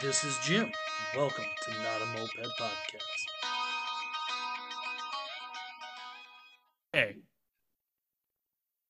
This is Jim. Welcome to Not a Moped Podcast. Hey.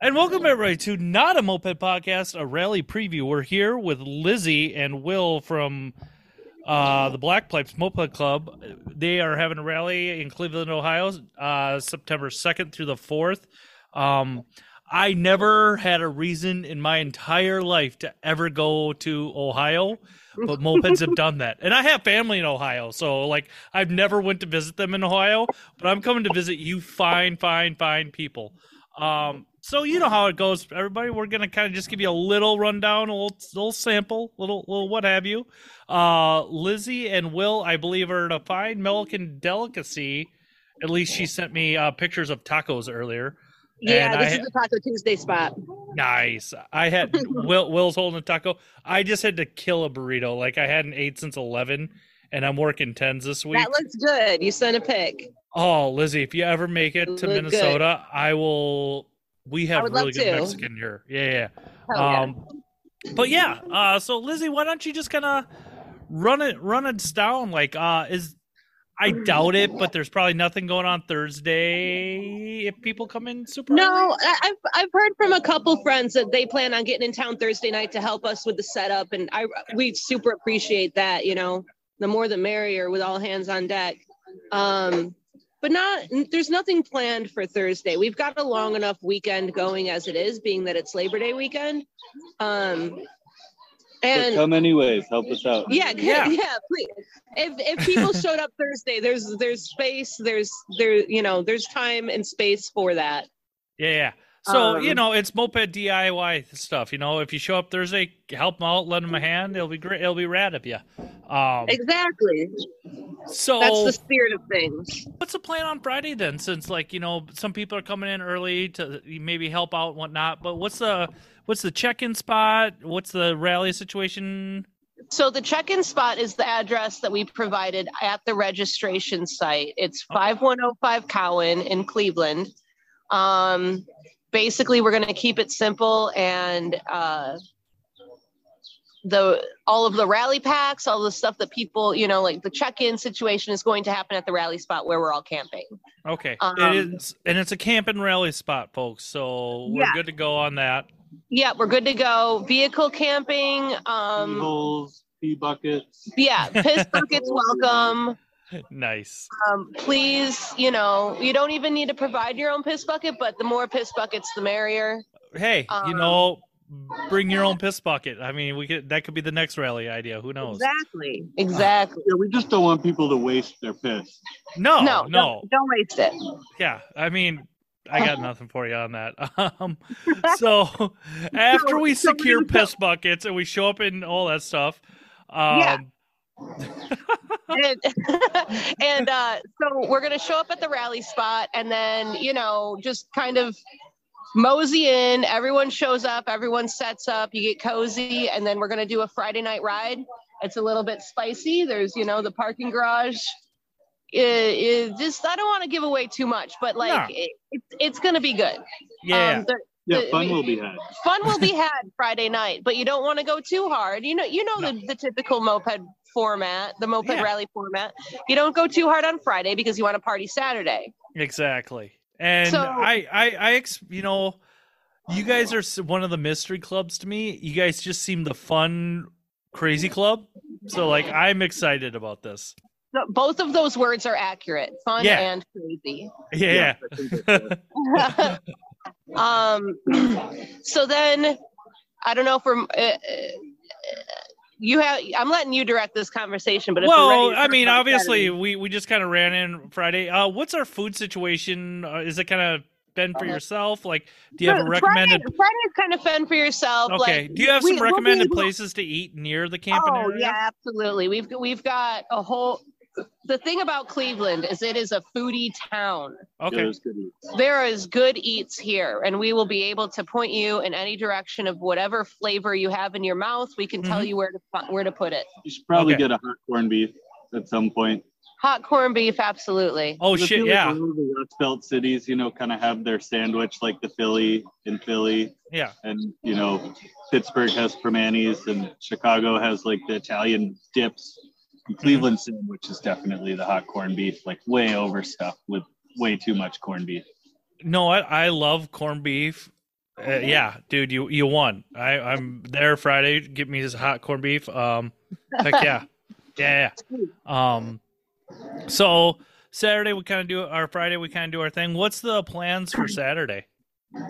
And welcome everybody to Not a Moped Podcast, a rally preview. We're here with Lizzie and Will from uh, the Black Pipes Moped Club. They are having a rally in Cleveland, Ohio, uh, September 2nd through the 4th. Um, I never had a reason in my entire life to ever go to Ohio, but mopeds have done that. And I have family in Ohio, so like I've never went to visit them in Ohio, but I'm coming to visit you fine, fine, fine people. Um, so you know how it goes, everybody. We're gonna kind of just give you a little rundown, a little, little sample, little, little what have you. Uh, Lizzie and Will, I believe, are a fine Milliken delicacy. At least she sent me uh, pictures of tacos earlier. Yeah, And this I- is the Taco Tuesday spot. Nice. I had Will Will's holding a taco. I just had to kill a burrito. Like I hadn't ate since eleven, and I'm working tens this week. That looks good. You sent a pic. oh, Lizzie, if you ever make it to Look good. Minnesota, I will. We have really good to. Mexican here. Yeah, yeah. Hell yeah. Um, but yeah. Uh, so Lizzie, why don't you just kind of run it, run it down? Like, uh, is I doubt it, but there's probably nothing going on Thursday if people come in super. early. No, I- I've I've heard from a couple friends that they plan on getting in town Thursday night to help us with the setup, and I we super appreciate that. You know, the more the merrier, with all hands on deck. Um, but not there's nothing planned for Thursday. We've got a long enough weekend going as it is, being that it's Labor Day weekend. Um, But and come anyways, help us out. Yeah, Yeah. yeah, Please. If if people showed up Thursday, there's there's space, there's there you know there's time and space for that. Yeah, yeah. So Um, you know, it's moped DIY stuff. You know, if you show up Thursday, help them out, lend them a hand. It'll be great. It'll be rad of you. Um, Exactly. so That's the spirit of things. what's the plan on Friday then? Since like you know, some people are coming in early to maybe help out and whatnot. But what's the what's the check-in spot? What's the rally situation? So the check-in spot is the address that we provided at the registration site. It's Okay. 5105 Cowan in Cleveland. Um, basically, we're going to keep it simple and uh, the all of the rally packs, all the stuff that people, you know, like the check-in situation is going to happen at the rally spot where we're all camping. Okay, Um, it is, and it's a camp and rally spot, folks. So we're Yeah. good to go on that. Yeah, we're good to go. Vehicle camping. Um, holes, pee buckets. yeah, piss buckets welcome. nice. Um, please, you know, you don't even need to provide your own piss bucket, but the more piss buckets, the merrier. Hey, you Um, know, bring your own piss bucket. I mean, we could that could be the next rally idea. Who knows? Exactly. Exactly. Yeah, we just don't want people to waste their piss. No, no, no, Don't, don't waste it. yeah. I mean, I got nothing for you on that. Um, so after we secure we- piss buckets and we show up in all that stuff, um, Yeah. and and uh, so we're gonna show up at the rally spot, and then you know just kind of mosey in. Everyone shows up, everyone sets up. You get cozy, and then we're gonna do a Friday night ride. It's a little bit spicy. There's you know the parking garage. It, it just I don't want to give away too much, but like No. it, it's it's gonna be good. yeah, Um, the- Yeah, The- fun will be had. fun will be had Friday night, but you don't want to go too hard. You know, you know the, the typical moped format, the moped Yeah. rally format. You don't go too hard on Friday because you want to party Saturday. exactly. And So- I, I, I, ex- you know, you guys are one of the mystery clubs to me. You guys just seem the fun, crazy club. So like, I'm excited about this. Both of those words are accurate, fun Yeah. and crazy. Yeah. I think that's right. um, so then I don't know if we're. Uh, uh, you have. I'm letting you direct this conversation, but if well, ready I mean, obviously, Saturday- we we just kind of ran in Friday. Uh, what's our food situation? Uh, is it kind of been for yourself? Like, do you have a recommended? Friday, Friday's kind of fun for yourself. Okay. Like, do you have we- some we'll be recommended places to eat near the camping Oh area? yeah, absolutely. We've we've got a whole. The thing about Cleveland is it is a foodie town. Okay. Yeah, it's good to eat. There is good eats here, and we will be able to point you in any direction of whatever flavor you have in your mouth. We can tell Mhm. you where to where to put it. You should probably Okay. get a hot corned beef at some point. Hot corned beef, absolutely. Oh shit, feel like yeah, all the Rust Belt cities, you know, kind of have their sandwich, like the Philly in Philly, yeah. and you know, Pittsburgh has Primanti's, and Chicago has like the Italian dips. And. Cleveland sandwich is definitely the hot corned beef, like way overstuffed with way too much corned beef. No, I I love corned beef. Uh, yeah, dude, you you won. I I'm there Friday. Get me his hot corned beef. Um, heck yeah, yeah, yeah. Um, so Saturday we kind of do our Friday we kind of do our thing. What's the plans for Saturday?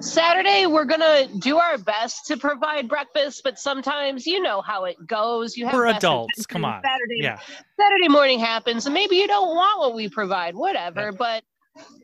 Saturday, we're gonna do our best to provide breakfast, but sometimes you know how it goes. You have We're adults. Come on. Saturday, Yeah, Saturday morning happens, and maybe you don't want what we provide, whatever. But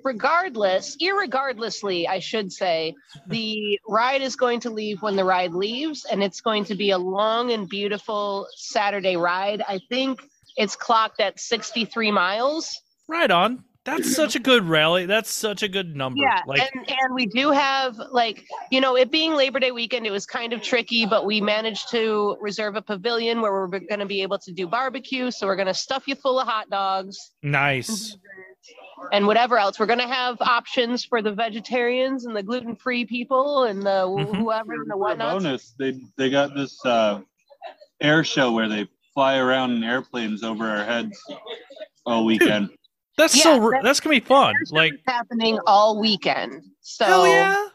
regardless, irregardlessly, I should say, the ride is going to leave when the ride leaves, and it's going to be a long and beautiful Saturday ride. I think it's clocked at 63 miles. right on. That's such a good rally. That's such a good number. Yeah, like and and we do have like you know it being Labor Day weekend, it was kind of tricky, but we managed to reserve a pavilion where we're going to be able to do barbecue. So we're going to stuff you full of hot dogs nice. and whatever else. We're going to have options for the vegetarians and the gluten free people and the wh- Mhm. whoever and the whatnot. bonus, they they got this uh, air show where they fly around in airplanes over our heads all weekend. That's Yeah, so. r- that- That's gonna be fun. Like happening all weekend. So hell yeah.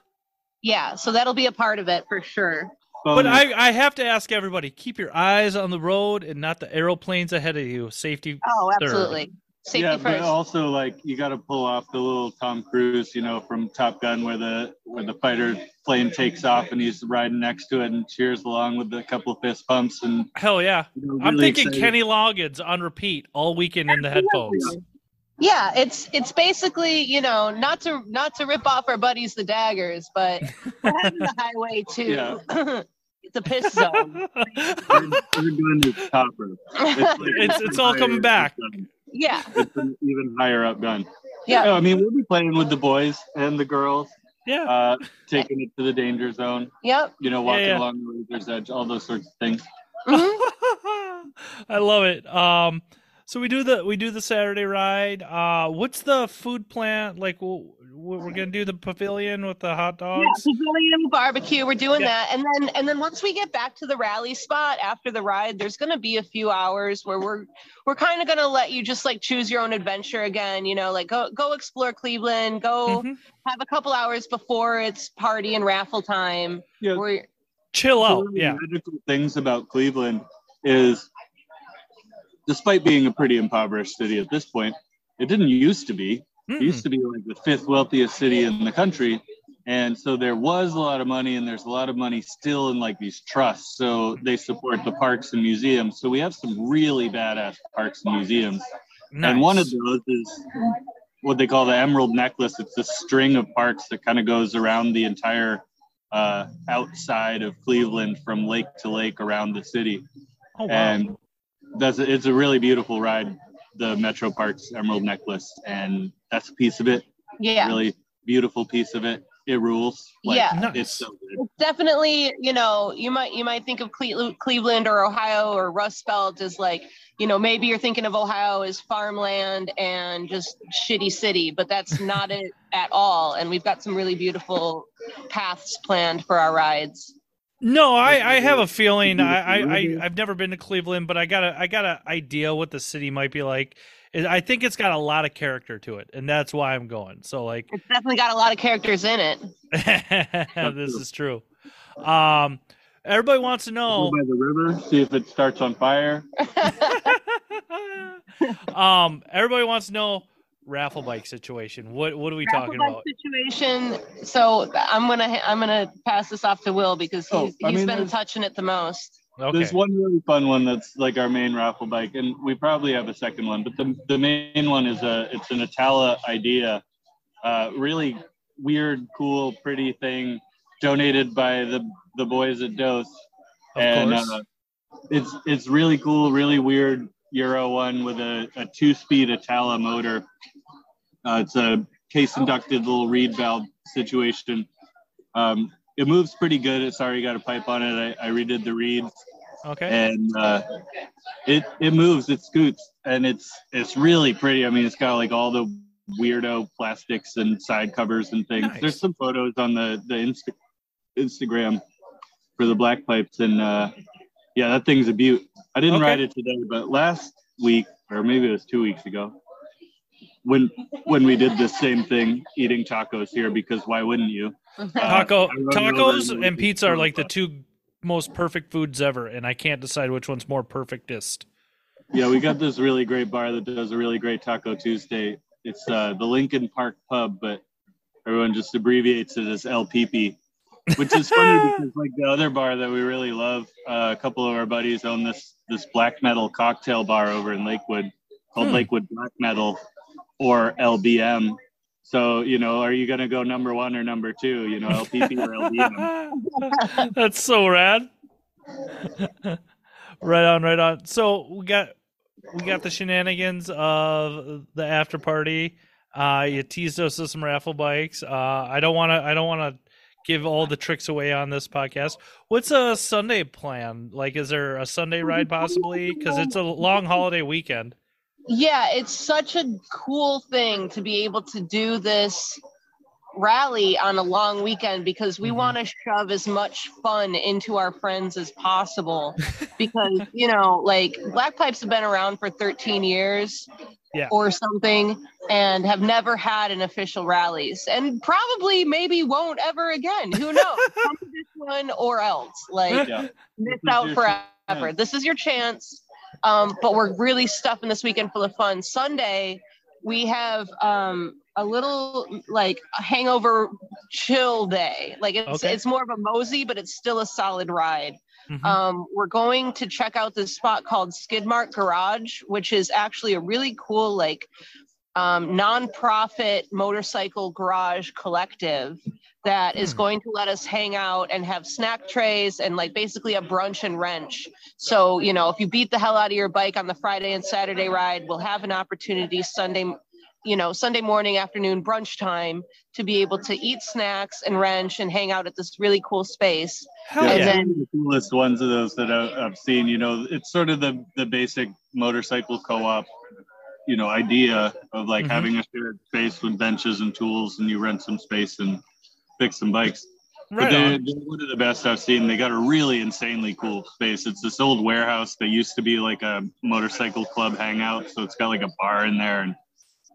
yeah, so that'll be a part of it for sure. But Bonus. I, I have to ask everybody: keep your eyes on the road and not the aeroplanes ahead of you. Safety. Oh, Third. absolutely. Safety yeah, but also like you got to pull off the little Tom Cruise, you know, from Top Gun, where the where the fighter plane takes off and he's riding next to it and cheers along with a couple of fist bumps and. Hell yeah! You know, I'm thinking excited. Kenny Loggins on repeat all weekend in the headphones. Yeah, it's it's basically you know not to not to rip off our buddies the daggers, but we're the highway to it's a piss zone. We're, we're doing this topper. It's, like It's- it's all coming back. gun. Yeah, It's an even higher up gun. yeah, No, I mean we'll be playing with the boys and the girls, yeah. uh, taking it to the danger zone. yep. You know, walking yeah. along the razor's edge, all those sorts of things. mhm. I love it. Um, so we do the we do the Saturday ride. Uh, what's the food plan? Like, w- w- we're gonna do the pavilion with the hot dogs. Yeah, dogs. pavilion barbecue. We're doing Yeah. that, and then and then once we get back to the rally spot after the ride, there's going to be a few hours where we're we're kind of going to let you just like choose your own adventure again. You know, like go go explore Cleveland, go Mhm. have a couple hours before it's party and raffle time. Yeah. Where Chill out. Yeah. magical things about Cleveland is, despite being a pretty impoverished city at this point, it didn't used to be. It Mm. used to be like the fifth wealthiest city in the country. And so there was a lot of money, and there's a lot of money still in like these trusts. So they support the parks and museums. So we have some really badass parks and museums. And one of those is what they call the Emerald Necklace. It's a string of parks that kind of goes around the entire uh, outside of Cleveland from lake to lake around the city. Oh wow. And that's it's a really beautiful ride, the Metro Parks Emerald Necklace, and that's a piece of it. yeah, Really beautiful piece of it. It rules. Yeah. Nice. it's so good. it's definitely you know you might you might think of Cleveland or Ohio or Rust Belt as like you know maybe you're thinking of Ohio as farmland and just shitty city, but that's not it at all. And we've got some really beautiful paths planned for our rides. No, I, I have a feeling. I, I, I I've never been to Cleveland, but I got a I got an idea what the city might be like. I think it's got a lot of character to it, and that's why I'm going. So like, It's definitely got a lot of characters in it. this is true. Um, everybody wants to Go know. by the river, see if it starts on fire. um, everybody wants to know raffle bike situation. What what are we Raffle talking bike about? Situation. So I'm gonna I'm gonna pass this off to Will because he's, Oh, I he's mean, been touching it the most. Okay. There's one really fun one that's like our main raffle bike, and we probably have a second one, but the, the main one is a it's an Itala idea, uh, really weird, cool, pretty thing, donated by the the boys at Dose, Of and course. uh, it's it's really cool, really weird Euro one with a, a two speed Itala motor. Uh, it's a case inducted little reed valve situation. Um, it moves pretty good. It's already got a pipe on it. I, I redid the reeds okay. and uh, it it moves, it scoots, and it's it's really pretty. I mean, it's got like all the weirdo plastics and side covers and things. Nice. There's some photos on the the Insta- Instagram for the black pipes, and uh, yeah, that thing's a beaut. I didn't Okay. ride it today, but last week or maybe it was two weeks ago, when when we did the same thing, eating tacos here because why wouldn't you? Uh, Taco I rode over tacos and- and pizza are like the two most perfect foods ever, and I can't decide which one's more perfectest. Yeah, we got this really great bar that does a really great Taco Tuesday. It's uh, the Lincoln Park Pub, but everyone just abbreviates it as LPP, which is funny because like the other bar that we really love, uh, a couple of our buddies own this this black metal cocktail bar over in Lakewood called Hmm. Lakewood Black Metal or LBM. So you know, are you gonna go number one or number two? You know, LPP or LBM? That's so rad. right on, right on. So we got we got the shenanigans of the after party. Uh, you teased us with some raffle bikes. Uh, I don't want to. I don't want to give all the tricks away on this podcast. What's a Sunday plan? Like, is there a Sunday ride possibly? Because it's a long holiday weekend. Yeah, it's such a cool thing to be able to do this rally on a long weekend because we Mhm. want to shove as much fun into our friends as possible because you know like black pipes have been around for 13 years Yeah. or something and have never had an official rallies and probably maybe won't ever again who knows come to this one or else like Yeah. miss out forever. This is your chance. Um, but we're really stuffing this weekend full of fun. Sunday, we have um, a little like a hangover chill day. Like it's Okay. it's more of a mosey, but it's still a solid ride. Mhm. Um, we're going to check out this spot called Skidmark Garage, which is actually a really cool like um, nonprofit motorcycle garage collective that is Hmm. going to let us hang out and have snack trays and like basically a brunch and wrench. So, you know, if you beat the hell out of your bike on the Friday and Saturday ride, we'll have an opportunity Sunday, you know, Sunday morning, afternoon, brunch time to be able to eat snacks and wrench and hang out at this really cool space. Hell Yeah, And yeah! then- one of the coolest ones of those that I've seen. You know, it's sort of the the basic motorcycle co-op, you know, idea of like Mhm. having a shared space with benches and tools, and you rent some space and fix some bikes. but right they, on. they're one of the best I've seen. They got a really insanely cool space. It's this old warehouse that used to be like a motorcycle club hangout, so it's got like a bar in there, and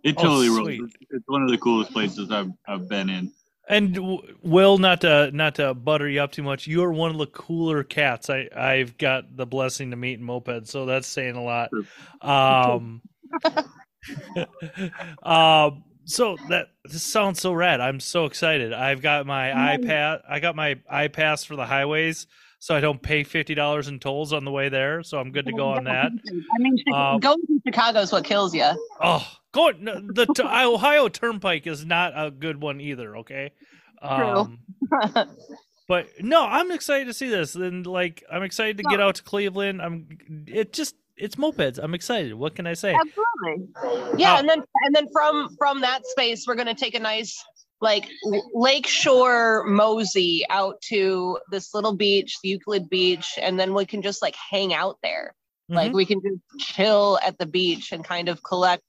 it Oh, totally rules. It's- It's one of the coolest places I've I've been in. And Will, not to not to butter you up too much, you are one of the cooler cats I I've got the blessing to meet in moped, so that's saying a lot. Um, um, so that this sounds so rad. I'm so excited. I've got my iPad. I got my iPass for the highways, so I don't pay fifty dollars in tolls on the way there. So I'm good to go on that. I mean, Um, going to Chicago is what kills you. Oh, going no, the t- Ohio Turnpike is not a good one either. Okay. Um, but no, I'm excited to see this, and like I'm excited to get out to Cleveland. I'm it just it's mopeds. I'm excited. What can I say? Absolutely. Yeah, Uh, and then and then from from that space, we're gonna take a nice like lakeshore mosey out to this little beach, the Euclid Beach, and then we can just like hang out there. Like Mhm. we can just chill at the beach and kind of collect.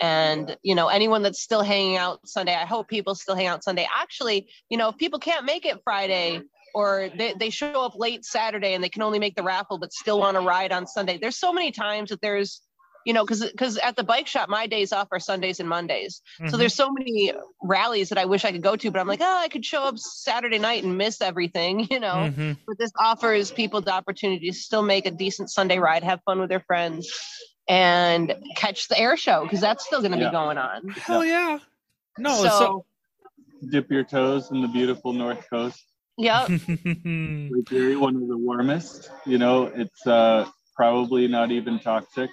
And you know, anyone that's still hanging out Sunday, I hope people still hang out Sunday. Actually, you know, if people can't make it Friday or they, they show up late Saturday and they can only make the raffle but still want to ride on Sunday. There's so many times that there's you know, because because at the bike shop, my days off are Sundays and Mondays. So Mhm. there's so many rallies that I wish I could go to, but I'm like, oh, I could show up Saturday night and miss everything, you know. Mhm. But this offers people the opportunity to still make a decent Sunday ride, have fun with their friends, and catch the air show because that's still going to Yeah. be going on. Hell yeah! No, so, so. Dip your toes in the beautiful North Coast. Yep. Lake Erie, one of the warmest. You know, it's uh, probably not even toxic.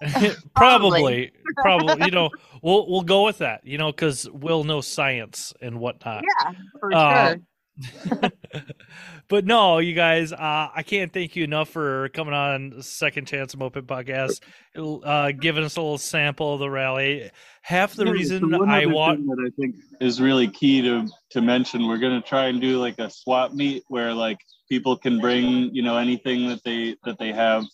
probably, probably. You know, we'll we'll go with that. You know, because we'll know science and whatnot. Yeah, for Uh, sure. but no, you guys, uh, I can't thank you enough for coming on Second Chance Moped Podcast, uh, giving us a little sample of the rally. Half the Yeah, reason so I want, that I think is really key to to mention. We're gonna try and do like a swap meet where like people can bring you know anything that they that they have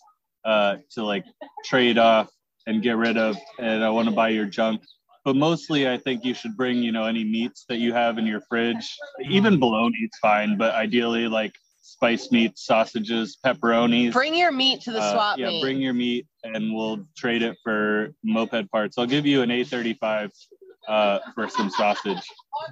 uh, to like trade off and get rid of, and I want to buy your junk. But mostly, I think you should bring, you know, any meats that you have in your fridge. Even bologna bologna's fine, but ideally, like spice meats, sausages, pepperonis. Bring your meat to the Uh, swap yeah, meet. bring your meat, and we'll trade it for moped parts. I'll give you an A35 uh, for some sausage.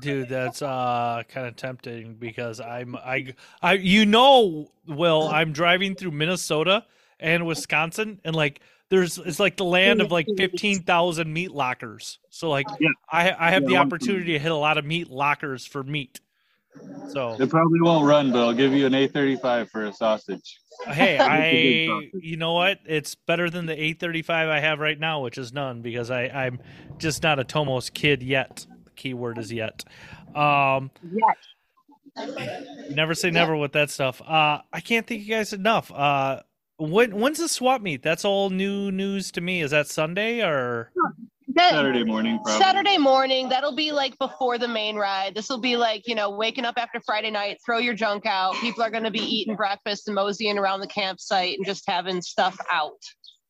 Dude, that's uh kind of tempting because I'm I I you know, Will, I'm driving through Minnesota and Wisconsin and like there's it's like the land of like 15,000 meat lockers. So like Yeah. I I have Yeah, the opportunity to hit a lot of meat lockers for meat. So It probably won't run, but I'll give you an A35 for a sausage. hey, It's a good I sausage. you know what? It's better than the A35 I have right now, which is none because I I'm just not a Tomos kid yet. The key word is yet. Um Never say never with that stuff. Uh, I can't thank you guys enough. Uh, when when's the swap meet? That's all new news to me. Is that Sunday or? That- Saturday morning, probably. Saturday morning, that'll be like before the main ride. This will be like, you know, waking up after Friday night, throw your junk out. People are going to be eating breakfast and moseying around the campsite and just having stuff out.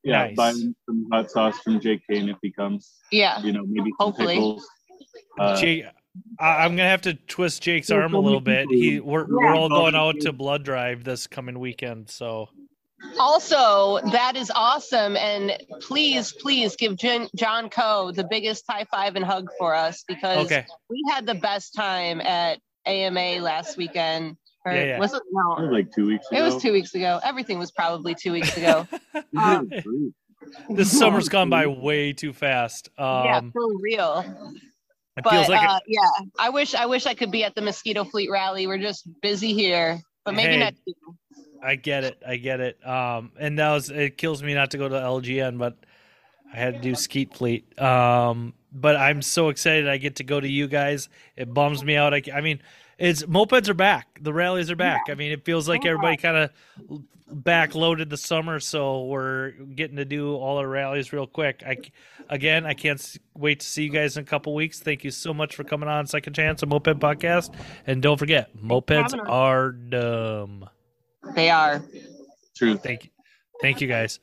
Yeah, Nice. buying some hot sauce from Jake Kane if he comes. Yeah. You know, maybe some Hopefully. pickles. Uh, Jake, I, I'm gonna have to twist Jake's arm a little bit. He we're, we're all going out to blood drive this coming weekend, so Also, that is awesome. And please, please give Jen, John Coe the biggest high five and hug for us because okay. we had the best time at AMA last weekend. Or Yeah, yeah. was it? it was No. like two weeks It ago. was two weeks ago. Everything was probably two weeks ago. You Um. This summer's gone by way too fast. yeah, Um, for real. it But feels like uh, yeah, I wish I wish I could be at the Mosquito Fleet rally. We're just busy here, but maybe Hey. next year. I get it. I get it. Um, and that was it kills me not to go to LGN, but I had to do Skeet Fleet. Um, but I'm so excited I get to go to you guys. It bums me out. I, I mean, it's mopeds are back. The rallies are back. I mean, it feels like everybody kind of backloaded the summer, so we're getting to do all our rallies real quick. I again, I can't wait to see you guys in a couple weeks. Thank you so much for coming on Second Chance, a moped podcast, and don't forget, mopeds are dumb. They are. True. Thank you. Thank you guys.